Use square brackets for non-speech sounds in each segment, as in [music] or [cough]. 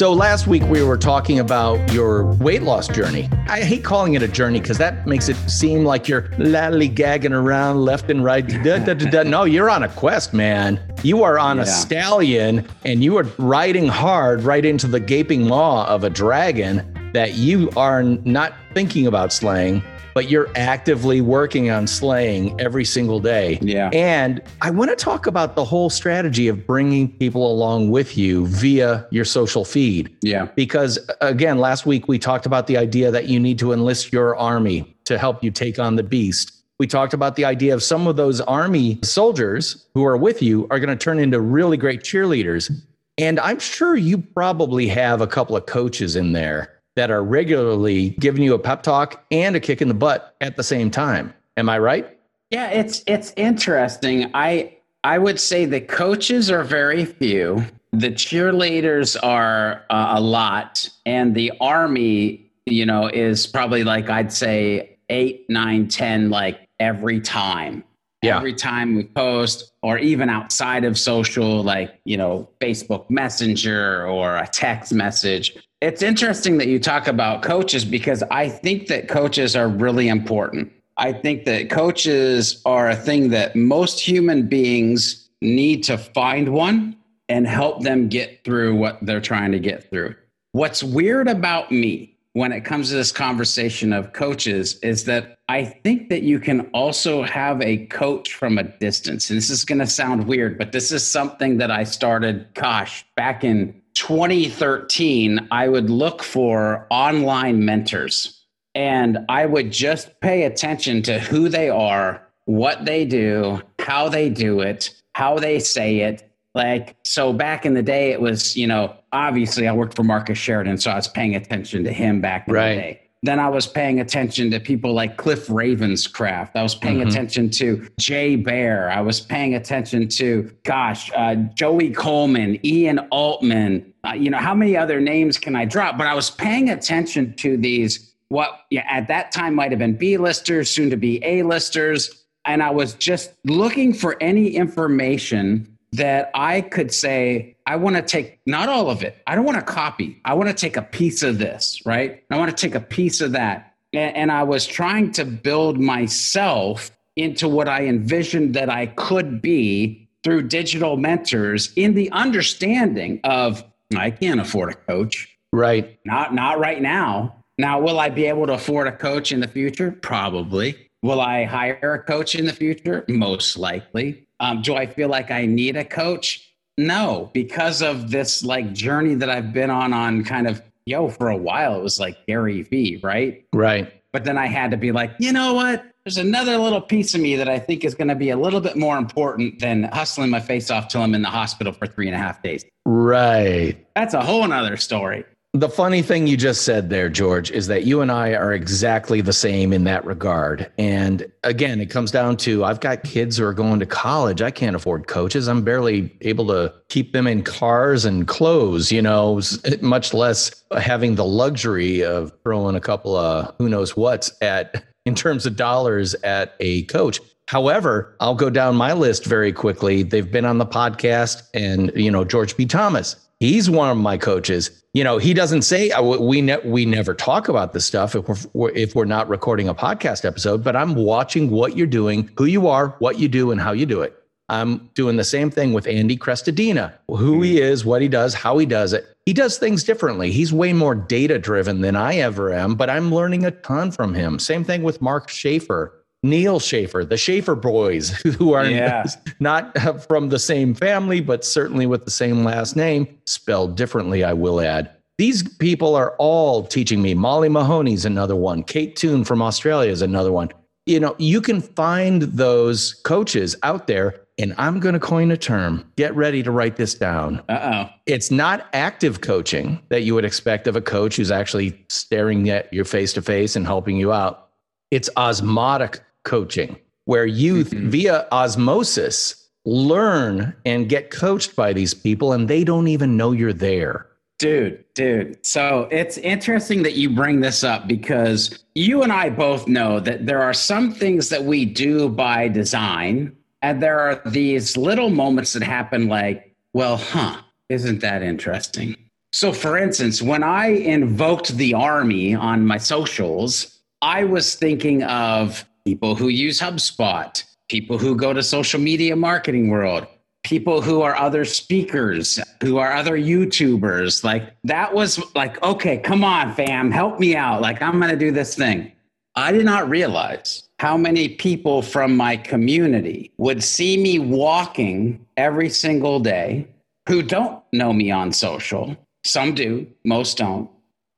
So last week we were talking about your weight loss journey. I hate calling it a journey because that makes it seem like you're lollygagging around left and right. Da, da, da, no, you're on a quest, man. You are on yeah. a stallion and you are riding hard right into the gaping maw of a dragon that you are not thinking about slaying but you're actively working on slaying every single day. Yeah. And I want to talk about the whole strategy of bringing people along with you via your social feed. Yeah. Because again, last week we talked about the idea that you need to enlist your army to help you take on the beast. We talked about the idea of some of those army soldiers who are with you are going to turn into really great cheerleaders. And I'm sure you probably have a couple of coaches in there that are regularly giving you a pep talk and a kick in the butt at the same time. Am I right? Yeah, it's it's interesting. I I would say the coaches are very few. The cheerleaders are uh, a lot, and the army, you know, is probably like I'd say eight, nine, ten, like every time. Yeah. Every time we post, or even outside of social, like you know, Facebook Messenger or a text message, it's interesting that you talk about coaches because I think that coaches are really important. I think that coaches are a thing that most human beings need to find one and help them get through what they're trying to get through. What's weird about me when it comes to this conversation of coaches is that I think that you can also have a coach from a distance. And this is going to sound weird, but this is something that I started, gosh, back in 2013, I would look for online mentors and I would just pay attention to who they are, what they do, how they do it, how they say it. Like, so back in the day, it was, you know, obviously I worked for Marcus Sheridan, so I was paying attention to him back in right. the day. Then I was paying attention to people like Cliff Ravenscraft. I was paying mm-hmm. attention to Jay Baer. I was paying attention to, gosh, uh, Joey Coleman, Ian Altman. Uh, you know, how many other names can I drop? But I was paying attention to these, what yeah, at that time might have been B listers, soon to be A listers. And I was just looking for any information that I could say, I want to take not all of it. I don't want to copy. I want to take a piece of this, right? I want to take a piece of that. And, I was trying to build myself into what I envisioned that I could be through digital mentors in the understanding of I can't afford a coach. Right. Not not right now. Now, will I be able to afford a coach in the future? Probably. Will I hire a coach in the future? Most likely. Um, do I feel like I need a coach? No, because of this like journey that I've been on on kind of yo for a while. It was like Gary Vee, right? Right. But then I had to be like, you know what? There's another little piece of me that I think is going to be a little bit more important than hustling my face off till I'm in the hospital for three and a half days. Right. That's a whole nother story. The funny thing you just said there, George, is that you and I are exactly the same in that regard. And again, it comes down to I've got kids who are going to college. I can't afford coaches. I'm barely able to keep them in cars and clothes, you know, much less having the luxury of throwing a couple of who knows what's at in terms of dollars at a coach. However, I'll go down my list very quickly. They've been on the podcast and, you know, George B. Thomas, he's one of my coaches you know, he doesn't say we ne- we never talk about this stuff if we're if we're not recording a podcast episode. But I'm watching what you're doing, who you are, what you do, and how you do it. I'm doing the same thing with Andy Crestodina, who he mm-hmm. is, what he does, how he does it. He does things differently. He's way more data driven than I ever am, but I'm learning a ton from him. Same thing with Mark Schaefer. Neal Schaffer, the Schaefer boys, [laughs] who are yeah. not from the same family, but certainly with the same last name, spelled differently, I will add. These people are all teaching me. Molly Mahoney's another one. Kate Toon from Australia is another one. You know, you can find those coaches out there, and I'm going to coin a term. Get ready to write this down. Uh oh. It's not active coaching that you would expect of a coach who's actually staring at your face to face and helping you out. It's osmotic coaching, where you, mm-hmm. via osmosis, learn and get coached by these people and they don't even know you're there. Dude, dude. So it's interesting that you bring this up because you and I both know that there are some things that we do by design, and there are these little moments that happen like, well, huh, isn't that interesting? So, for instance, when I invoked the army on my socials, I was thinking of people who use HubSpot, people who go to social media marketing world, people who are other speakers, who are other YouTubers. Like that was like, okay, come on, fam, help me out. Like I'm going to do this thing. I did not realize how many people from my community would see me walking every single day who don't know me on social. Some do, most don't.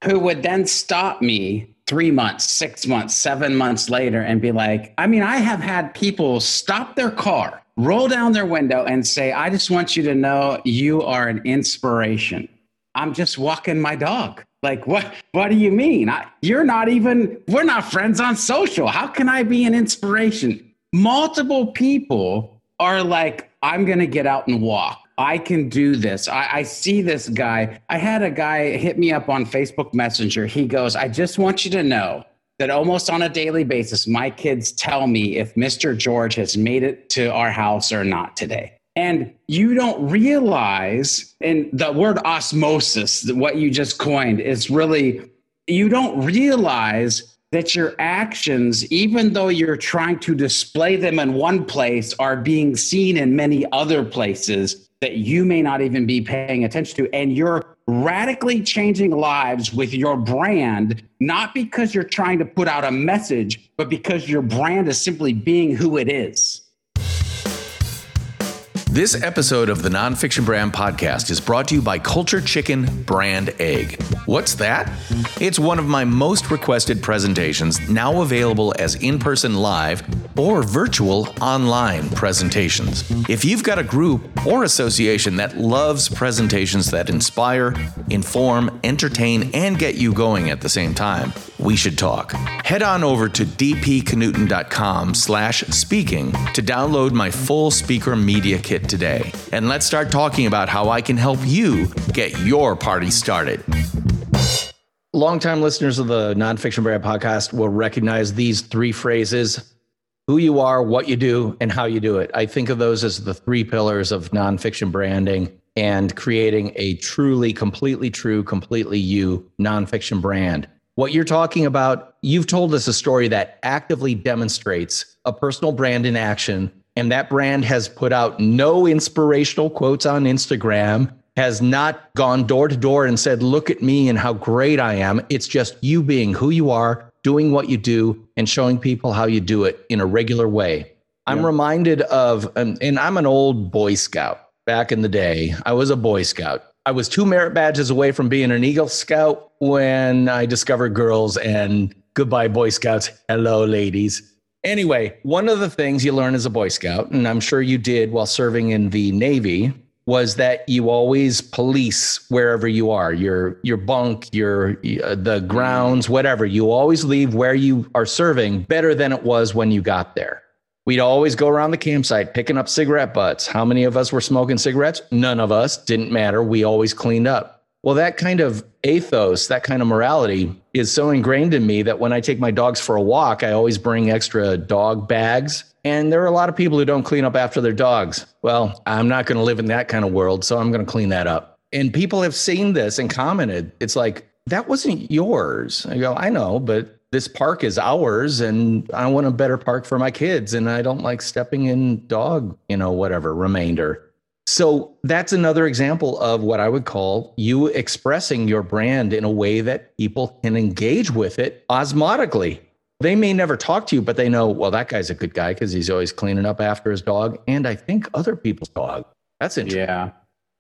Who would then stop me three months, six months, seven months later and be like, I mean, I have had people stop their car, roll down their window, and say, I just want you to know you are an inspiration. I'm just walking my dog. Like, what, what do you mean? I, you're not even, we're not friends on social. How can I be an inspiration? Multiple people are like, I'm going to get out and walk. I can do this. I, I, see this guy. I had a guy hit me up on Facebook Messenger. He goes, I just want you to know that almost on a daily basis, my kids tell me if Mr. George has made it to our house or not today. And you don't realize, and the word osmosis, what you just coined, is really, you don't realize that your actions, even though you're trying to display them in one place, are being seen in many other places that you may not even be paying attention to. And you're radically changing lives with your brand, not because you're trying to put out a message, but because your brand is simply being who it is. This episode of the Nonfiction Brand Podcast is brought to you by Culture Chicken Brand Egg. What's that? It's one of my most requested presentations, now available as in person live or virtual online presentations. If you've got a group or association that loves presentations that inspire, inform, entertain, and get you going at the same time, we should talk. Head on over to dpknudten.com slash speaking to download my full speaker media kit today. And let's start talking about how I can help you get your party started. Longtime listeners of the Nonfiction Brand podcast will recognize these three phrases who you are, what you do, and how you do it. I think of those as the three pillars of nonfiction branding and creating a truly, completely true, completely you nonfiction brand. What you're talking about, you've told us a story that actively demonstrates a personal brand in action. And that brand has put out no inspirational quotes on Instagram, has not gone door to door and said, Look at me and how great I am. It's just you being who you are, doing what you do, and showing people how you do it in a regular way. I'm yeah. reminded of, um, and I'm an old Boy Scout back in the day. I was a Boy Scout. I was two merit badges away from being an Eagle Scout when I discovered girls and goodbye, Boy Scouts. Hello, ladies. Anyway, one of the things you learn as a Boy Scout, and I'm sure you did while serving in the Navy, was that you always police wherever you are your your bunk your uh, the grounds whatever you always leave where you are serving better than it was when you got there We'd always go around the campsite picking up cigarette butts. How many of us were smoking cigarettes? None of us. Didn't matter. We always cleaned up. Well, that kind of ethos, that kind of morality is so ingrained in me that when I take my dogs for a walk, I always bring extra dog bags. And there are a lot of people who don't clean up after their dogs. Well, I'm not going to live in that kind of world, so I'm going to clean that up. And people have seen this and commented. It's like, that wasn't yours. I go, I know, but this park is ours and I want a better park for my kids and I don't like stepping in dog, you know, whatever remainder. So that's another example of what I would call you expressing your brand in a way that people can engage with it osmotically. They may never talk to you, but they know, well, that guy's a good guy because he's always cleaning up after his dog. And I think other people's dog. That's interesting. Yeah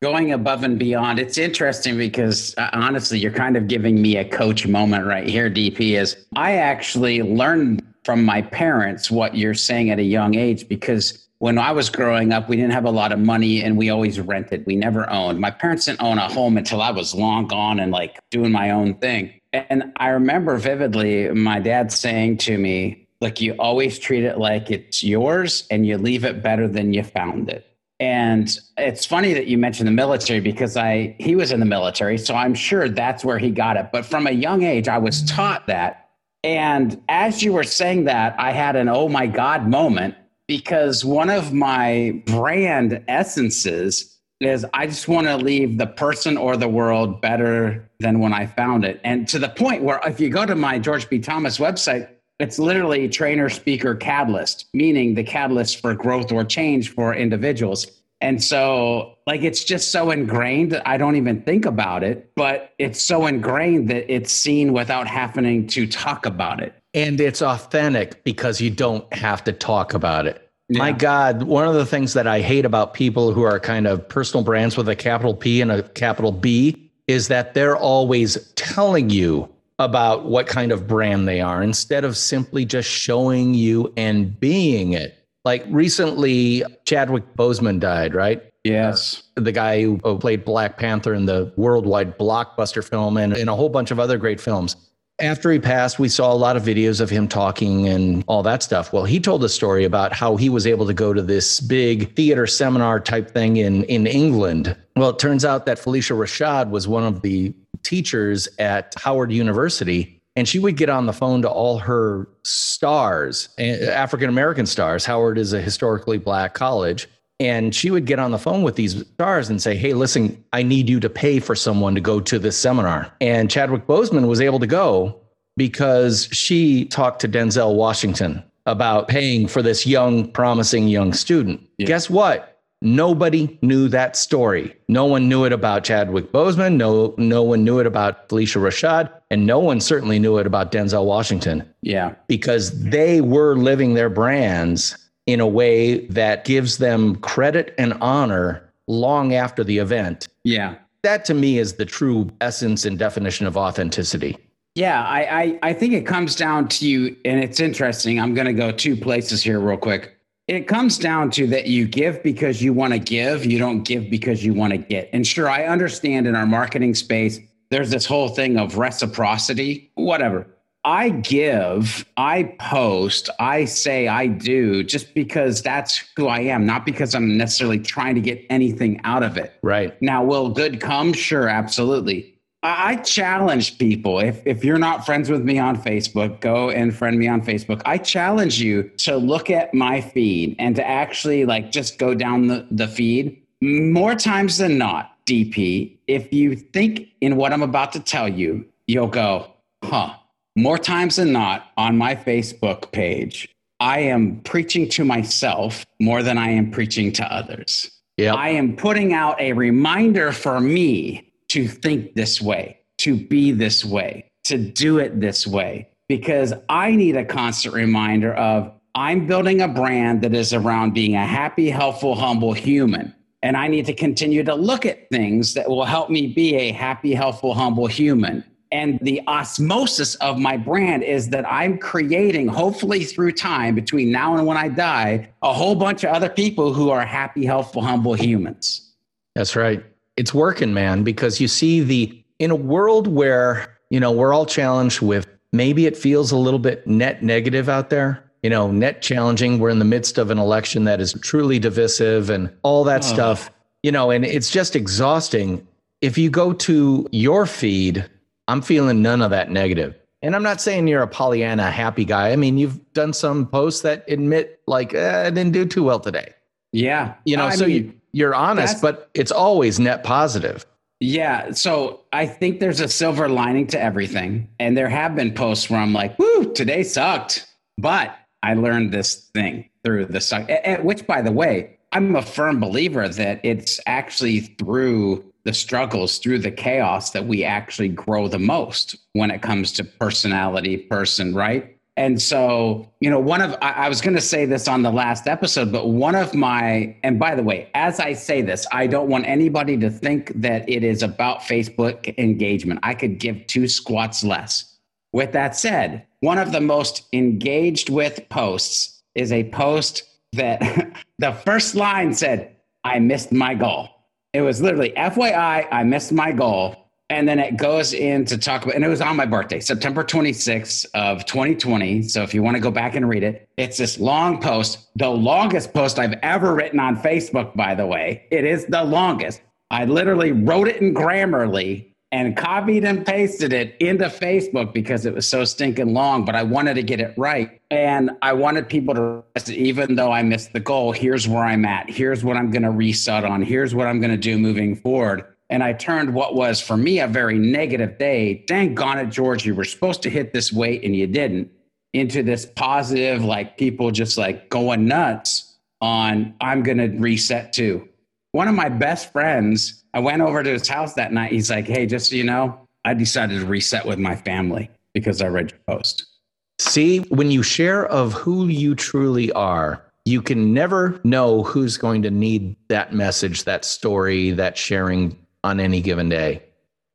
going above and beyond it's interesting because uh, honestly you're kind of giving me a coach moment right here dp is i actually learned from my parents what you're saying at a young age because when i was growing up we didn't have a lot of money and we always rented. We never owned. My parents didn't own a home until i was long gone and like doing my own thing. And i remember vividly my dad saying to me look you always treat it like it's yours and you leave it better than you found it. And it's funny that you mentioned the military because I he was in the military, so I'm sure that's where he got it. But from a young age, I was taught that. And as you were saying that, I had an oh my God moment because one of my brand essences is I just want to leave the person or the world better than when I found it. And to the point where if you go to my George B. Thomas website, it's literally trainer, speaker, catalyst, meaning the catalyst for growth or change for individuals. And so, like, it's just so ingrained that I don't even think about it, but it's so ingrained that it's seen without happening to talk about it. And it's authentic because you don't have to talk about it. Yeah. My God, one of the things that I hate about people who are kind of personal brands with a capital P and a capital B is that they're always telling you about what kind of brand they are instead of simply just showing you and being it. Like recently, Chadwick Boseman died, right? Yes. Uh, the guy who played Black Panther in the worldwide blockbuster film and in a whole bunch of other great films. After he passed, we saw a lot of videos of him talking and all that stuff. Well, he told a story about how he was able to go to this big theater seminar type thing in, in England. Well, it turns out that Phylicia Rashad was one of the teachers at Howard University. And she would get on the phone to all her stars, eh, African American stars. Howard is a historically black college. And she would get on the phone with these stars and say, Hey, listen, I need you to pay for someone to go to this seminar. And Chadwick Boseman was able to go because she talked to Denzel Washington about paying for this young, promising young student. Yeah. Guess what? Nobody knew that story. No one knew it about Chadwick Boseman. No, no one knew it about Phylicia Rashad, and no one certainly knew it about Denzel Washington. Yeah, because they were living their brands in a way that gives them credit and honor long after the event. Yeah, that to me is the true essence and definition of authenticity. Yeah, I, I, I think it comes down to you, and it's interesting. I'm going to go two places here real quick it comes down to that you give because you want to give, you don't give because you want to get. And sure, I understand in our marketing space, there's this whole thing of reciprocity, whatever. I give, I post, I say I do just because that's who I am, not because I'm necessarily trying to get anything out of it. Right. Now, will good come? Sure, absolutely. I challenge people. If, if you're not friends with me on Facebook, go and friend me on Facebook. I challenge you to look at my feed and to actually like just go down the, the feed more times than not. DP, if you think in what I'm about to tell you, you'll go, huh. More times than not on my Facebook page, I am preaching to myself more than I am preaching to others. Yep. I am putting out a reminder for me to think this way, to be this way, to do it this way, because I need a constant reminder of I'm building a brand that is around being a happy, helpful, humble human. And I need to continue to look at things that will help me be a happy, helpful, humble human. And the osmosis of my brand is that I'm creating, hopefully through time between now and when I die, a whole bunch of other people who are happy, helpful, humble humans. That's right it's working, man, because you see the in a world where, you know, we're all challenged with maybe it feels a little bit net negative out there, you know, net challenging. We're in the midst of an election that is truly divisive and all that oh. stuff, you know, and it's just exhausting. If you go to your feed, I'm feeling none of that negative. And I'm not saying you're a Pollyanna happy guy. I mean, you've done some posts that admit like eh, I didn't do too well today. Yeah. You know, I so mean, you you're honest, but it's always net positive. Yeah. So I think there's a silver lining to everything. And there have been posts where I'm like, whoo, today sucked. But I learned this thing through the suck, which, by the way, I'm a firm believer that it's actually through the struggles, through the chaos that we actually grow the most when it comes to personality, person, right? And so, you know, one of, I, I was going to say this on the last episode, but one of my, and by the way, as I say this, I don't want anybody to think that it is about Facebook engagement. I could give two squats less. With that said, one of the most engaged with posts is a post that [laughs] the first line said, I missed my goal. It was literally, FYI, I missed my goal and then it goes in to talk about and it was on my birthday september 26th of 2020 so if you want to go back and read it it's this long post the longest post i've ever written on facebook by the way. It is the longest. I literally wrote it in grammarly and copied and pasted it into Facebook because it was so stinking long, but I wanted to get it right. And I wanted people to, even though I missed the goal, here's where I'm at. Here's what I'm going to reset on. Here's what I'm going to do moving forward. And I turned what was for me a very negative day. Dang gone it, George. You were supposed to hit this weight and you didn't. Into this positive, like people just like going nuts on, I'm going to reset too. One of my best friends I went over to his house that night. He's like, hey, just so you know, I decided to reset with my family because I read your post. See, when you share of who you truly are, you can never know who's going to need that message, that story, that sharing on any given day.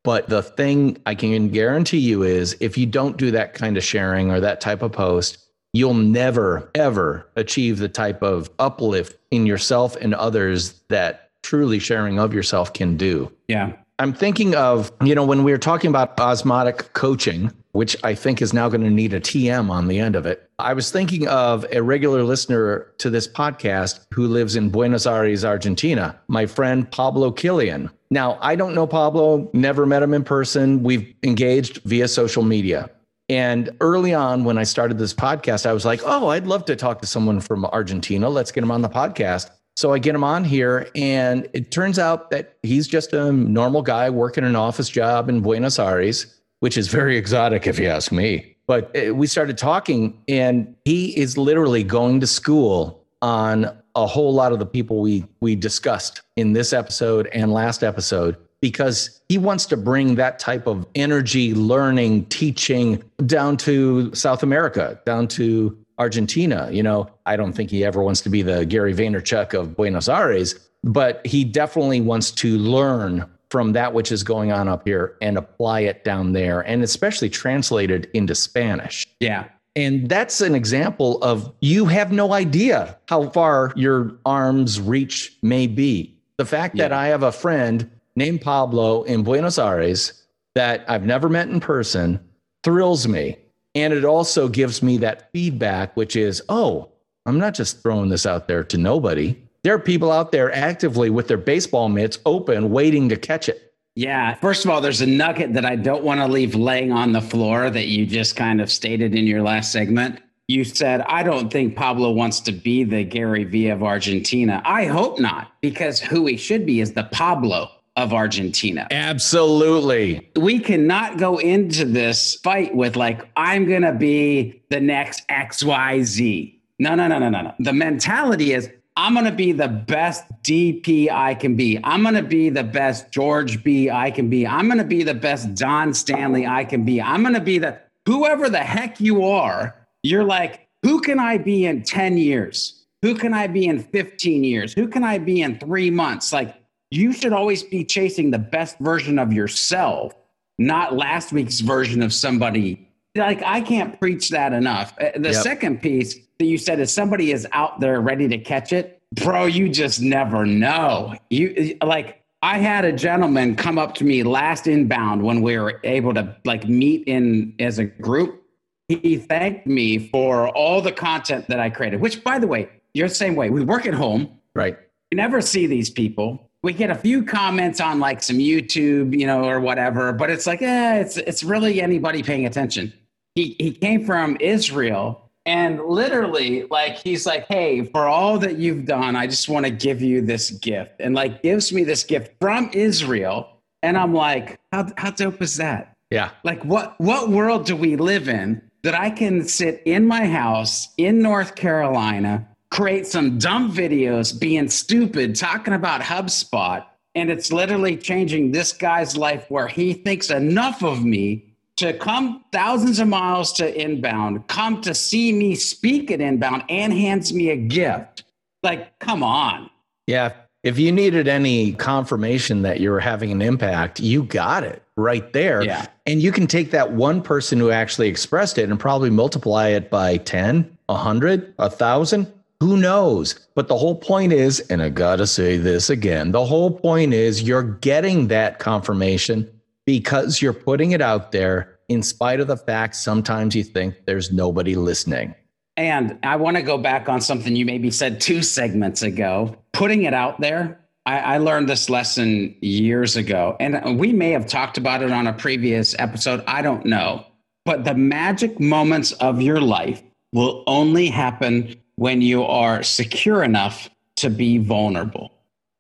But the thing I can guarantee you is if you don't do that kind of sharing or that type of post, you'll never, ever achieve the type of uplift in yourself and others that truly sharing of yourself can do. Yeah. I'm thinking of, you know, when we were talking about osmotic coaching, which I think is now going to need a TM on the end of it. I was thinking of a regular listener to this podcast who lives in Buenos Aires, Argentina, my friend Pablo Killian. Now, I don't know Pablo, never met him in person. We've engaged via social media. And early on, when I started this podcast, I was like, oh, I'd love to talk to someone from Argentina. Let's get him on the podcast. So I get him on here, and it turns out that he's just a normal guy working an office job in Buenos Aires, which is very exotic if you ask me. But uh, we started talking, and he is literally going to school on a whole lot of the people we we discussed in this episode and last episode because he wants to bring that type of energy, learning, teaching down to South America, down to Argentina. You know, I don't think he ever wants to be the Gary Vaynerchuk of Buenos Aires, but he definitely wants to learn from that which is going on up here and apply it down there and especially translate it into Spanish. Yeah. And that's an example of you have no idea how far your arms reach may be. The fact yeah. that I have a friend named Pablo in Buenos Aires that I've never met in person thrills me and it also gives me that feedback, which is, oh, I'm not just throwing this out there to nobody. There are people out there actively with their baseball mitts open, waiting to catch it. Yeah. First of all, there's a nugget that I don't want to leave laying on the floor that you just kind of stated in your last segment. You said, I don't think Pablo wants to be the Gary Vee of Argentina. I hope not, because who he should be is the Pablo of Argentina. Absolutely. We cannot go into this fight with like, I'm going to be the next XYZ. No, no, no, no, no, no. The mentality is I'm going to be the best DP I can be. I'm going to be the best George B I can be. I'm going to be the best Don Stanley I can be. I'm going to be the whoever the heck you are. You're like, who can I be in 10 years? Who can I be in 15 years? Who can I be in three months? Like, you should always be chasing the best version of yourself, not last week's version of somebody. Like, I can't preach that enough. Uh, the yep. second piece that you said is somebody is out there ready to catch it. Bro, you just never know. You like, I had a gentleman come up to me last inbound when we were able to like meet in as a group. He thanked me for all the content that I created, which by the way, you're the same way. We work at home. Right. You never see these people we get a few comments on like some YouTube, you know, or whatever, but it's like, eh, it's it's really anybody paying attention. He he came from Israel and literally like he's like, "Hey, for all that you've done, I just want to give you this gift." And like gives me this gift from Israel, and I'm like, "How how dope is that?" Yeah. Like what what world do we live in that I can sit in my house in North Carolina create some dumb videos being stupid, talking about HubSpot. And it's literally changing this guy's life where he thinks enough of me to come thousands of miles to inbound, come to see me speak at inbound, and hands me a gift. Like, come on. Yeah. If you needed any confirmation that you're having an impact, you got it right there. Yeah. And you can take that one person who actually expressed it and probably multiply it by 10, 100, 1,000 who knows? But the whole point is, and I got to say this again the whole point is you're getting that confirmation because you're putting it out there in spite of the fact sometimes you think there's nobody listening. And I want to go back on something you maybe said two segments ago. Putting it out there, I, I learned this lesson years ago, and we may have talked about it on a previous episode. I don't know. But the magic moments of your life will only happen when you are secure enough to be vulnerable.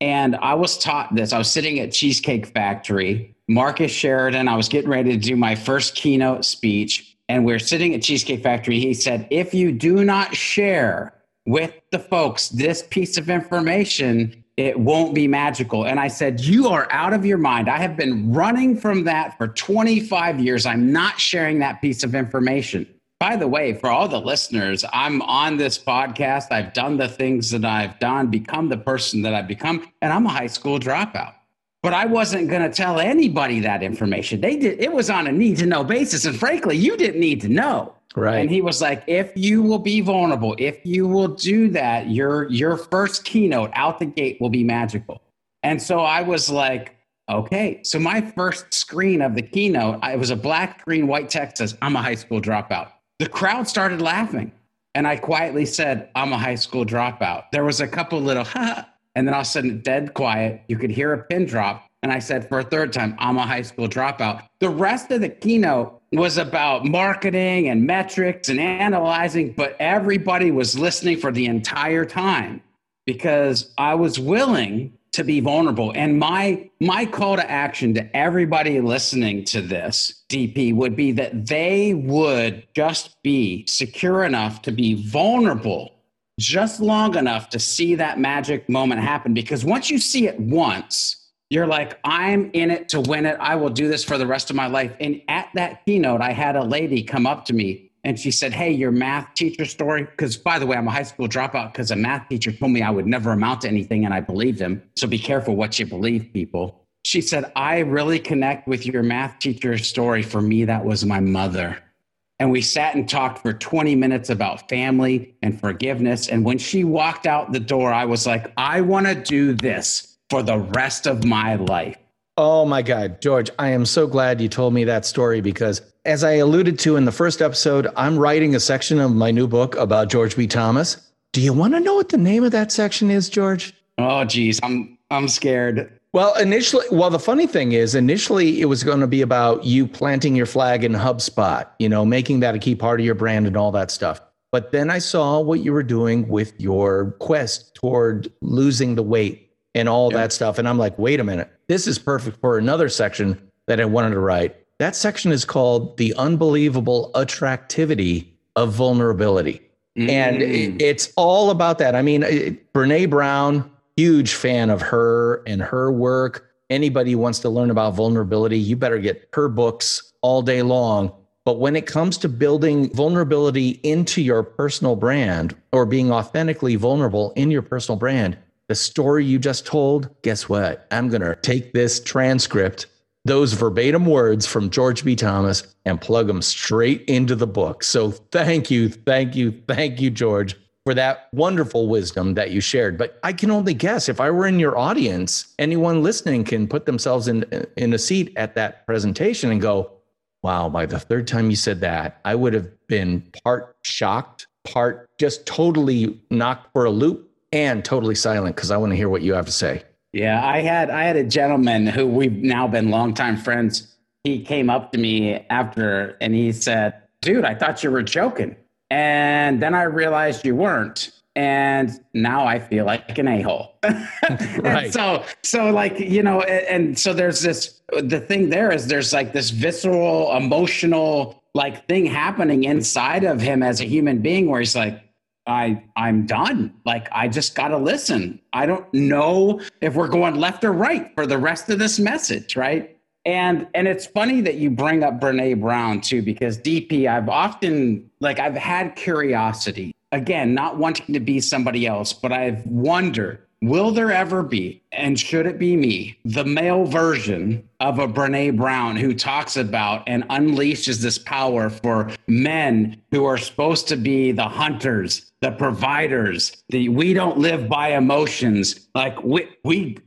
And I was taught this. I was sitting at Cheesecake Factory, Marcus Sheridan. I was getting ready to do my first keynote speech. And we we're sitting at Cheesecake Factory. He said, If you do not share with the folks this piece of information, it won't be magical. And I said, You are out of your mind. I have been running from that for 25 years. I'm not sharing that piece of information. By the way, for all the listeners, I'm on this podcast. I've done the things that I've done, become the person that I've become, and I'm a high school dropout. But I wasn't going to tell anybody that information. They did. It was on a need to know basis, and frankly, you didn't need to know. Right. And he was like, if you will be vulnerable, if you will do that, your your first keynote out the gate will be magical. And so I was like, okay. So my first screen of the keynote, it was a black green, white text says, I'm a high school dropout. The crowd started laughing. And I quietly said, I'm a high school dropout. There was a couple little, [laughs] ha, and then all of a sudden, dead quiet. You could hear a pin drop. And I said for a third time, I'm a high school dropout. The rest of the keynote was about marketing and metrics and analyzing, but everybody was listening for the entire time because I was willing to be vulnerable. And my my call to action to everybody listening to this DP would be that they would just be secure enough to be vulnerable just long enough to see that magic moment happen. Because once you see it once you're like i'm in it to win it. I will do this for the rest of my life. And at that keynote i had a lady come up to me and she said, Hey, your math teacher story. Because by the way, I'm a high school dropout because a math teacher told me I would never amount to anything, and I believed him. So be careful what you believe, people. She said, I really connect with your math teacher story. For me, that was my mother. And we sat and talked for 20 minutes about family and forgiveness. And when she walked out the door, I was like, I want to do this for the rest of my life. Oh my God, George, I am so glad you told me that story because, as I alluded to in the first episode, I'm writing a section of my new book about George B. Thomas. Do you want to know what the name of that section is, George? Oh, geez, I'm I'm scared. Well, initially, well, the funny thing is, initially, it was going to be about you planting your flag in HubSpot, you know, making that a key part of your brand and all that stuff. But then I saw what you were doing with your quest toward losing the weight and all yep. that stuff. And I'm like, wait a minute, this is perfect for another section that I wanted to write. That section is called The Unbelievable Attractivity of Vulnerability. Mm. And it's all about that. I mean, Brene Brown, huge fan of her and her work. Anybody wants to learn about vulnerability, you better get her books all day long. But when it comes to building vulnerability into your personal brand or being authentically vulnerable in your personal brand, the story you just told, guess what? I'm going to take this transcript, those verbatim words from George B. Thomas, and plug them straight into the book. So thank you, thank you, thank you, George, for that wonderful wisdom that you shared. But I can only guess if I were in your audience, anyone listening can put themselves in, in a seat at that presentation and go, wow, by the third time you said that, I would have been part shocked, part just totally knocked for a loop and totally silent because I want to hear what you have to say. Yeah, I had I had a gentleman who we've now been longtime friends. He came up to me after and he said, "Dude, I thought you were joking." And then I realized you weren't. And now I feel like an a-hole. [laughs] right. So so like, you know, and, and so there's this the thing there is there's like this visceral emotional like thing happening inside of him as a human being where he's like I I'm done. Like I just got to listen. I don't know if we're going left or right for the rest of this message, right? And and it's funny that you bring up Brene Brown too because DP I've often like I've had curiosity. Again, not wanting to be somebody else, but I've wondered Will there ever be, and should it be me, the male version of a Brene Brown who talks about and unleashes this power for men who are supposed to be the hunters, the providers, the we don't live by emotions. Like we we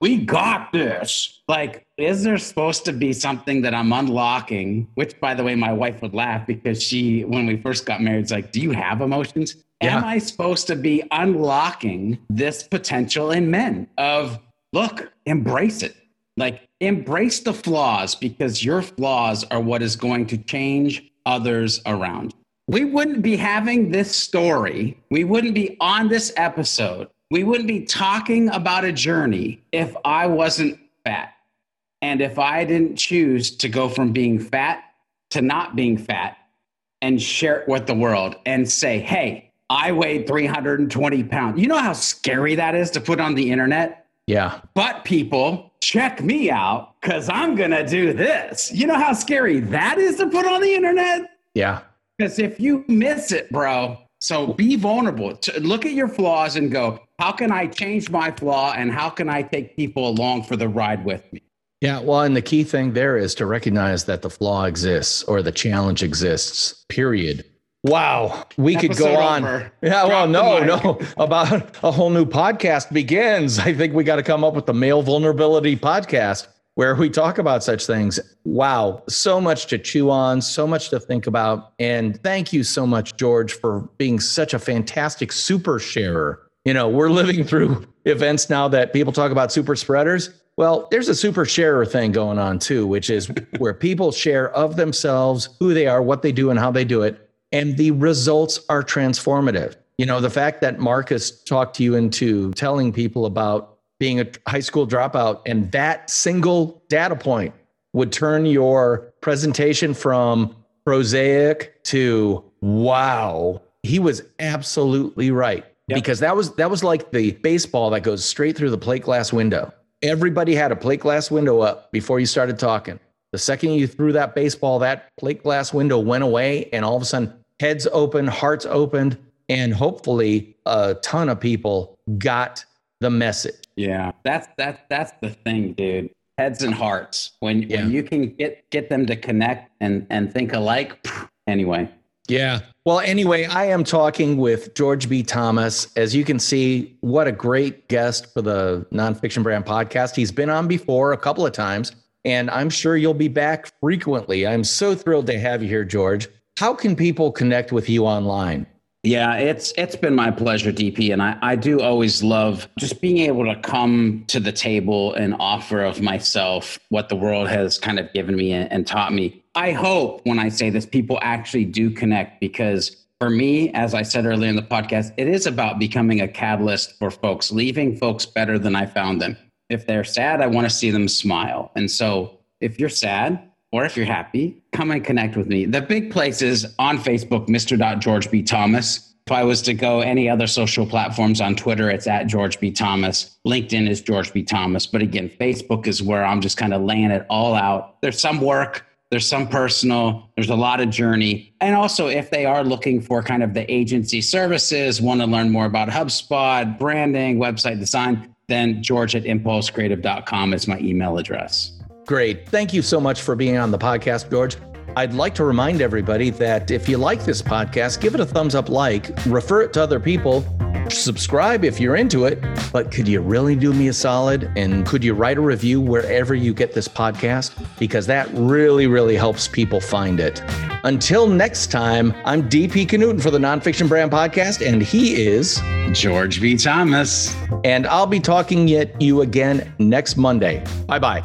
we got this. Like, is there supposed to be something that I'm unlocking? Which, by the way, my wife would laugh because she, when we first got married, is like, Do you have emotions? Am I supposed to be unlocking this potential in men of look, embrace it. Like, embrace the flaws because your flaws are what is going to change others around. We wouldn't be having this story. We wouldn't be on this episode. We wouldn't be talking about a journey if I wasn't fat. And if I didn't choose to go from being fat to not being fat and share it with the world and say, hey, I weighed 320 pounds. You know how scary that is to put on the internet? Yeah. But people, check me out because I'm going to do this. You know how scary that is to put on the internet? Yeah. Because if you miss it, bro, so be vulnerable. Look at your flaws and go, how can I change my flaw and how can I take people along for the ride with me? Yeah, well, and the key thing there is to recognize that the flaw exists or the challenge exists, period. Wow, we Episode could go on. Over. Yeah, well, no, no, about a whole new podcast begins. I think we got to come up with the male vulnerability podcast where we talk about such things. Wow, so much to chew on, so much to think about. And thank you so much, George, for being such a fantastic super sharer. You know, we're living through events now that people talk about super spreaders. Well, there's a super sharer thing going on too, which is where people share of themselves, who they are, what they do, and how they do it. And the results are transformative. You know, the fact that Marcus talked to you into telling people about being a high school dropout and that single data point would turn your presentation from prosaic to wow. He was absolutely right. Yep. Because that was that was like the baseball that goes straight through the plate glass window Everybody had a plate glass window up before you started talking. The second you threw that baseball, that plate glass window went away, and all of a sudden, heads open, hearts opened, and hopefully, a ton of people got the message. Yeah, that's that's that's the thing, dude. Heads and hearts. When yeah. when you can get get them to connect and and think alike. Anyway, yeah. Well, anyway, I am talking with George B. Thomas. As you can see, what a great guest for the Nonfiction Brand podcast. He's been on before a couple of times, and I'm sure you'll be back frequently. I'm so thrilled to have you here, George. How can people connect with you online? Yeah, it's it's been my pleasure, DP, and I, I do always love just being able to come to the table and offer of myself what the world has kind of given me and, and taught me. I hope when I say this, people actually do connect because for me, as I said earlier in the podcast, it is about becoming a catalyst for folks, leaving folks better than I found them. If they're sad, I want to see them smile. And so if you're sad, or if you're happy, come and connect with me. The big place is on Facebook, Mr. George B. Thomas. If I was to go any other social platforms on Twitter, it's at George B. Thomas. LinkedIn is George B. Thomas. But again, Facebook is where I'm just kind of laying it all out. There's some work, there's some personal, there's a lot of journey. And also, if they are looking for kind of the agency services, want to learn more about HubSpot, branding, website design, then george at impulsecreative.com is my email address. Great. Thank you so much for being on the podcast, George. I'd like to remind everybody that if you like this podcast, give it a thumbs up like, refer it to other people, subscribe if you're into it. But could you really do me a solid? And could you write a review wherever you get this podcast? Because that really, really helps people find it. Until next time, I'm DP Knudten for the Nonfiction Brand Podcast, and he is George B. Thomas. And I'll be talking to you again next Monday. Bye bye.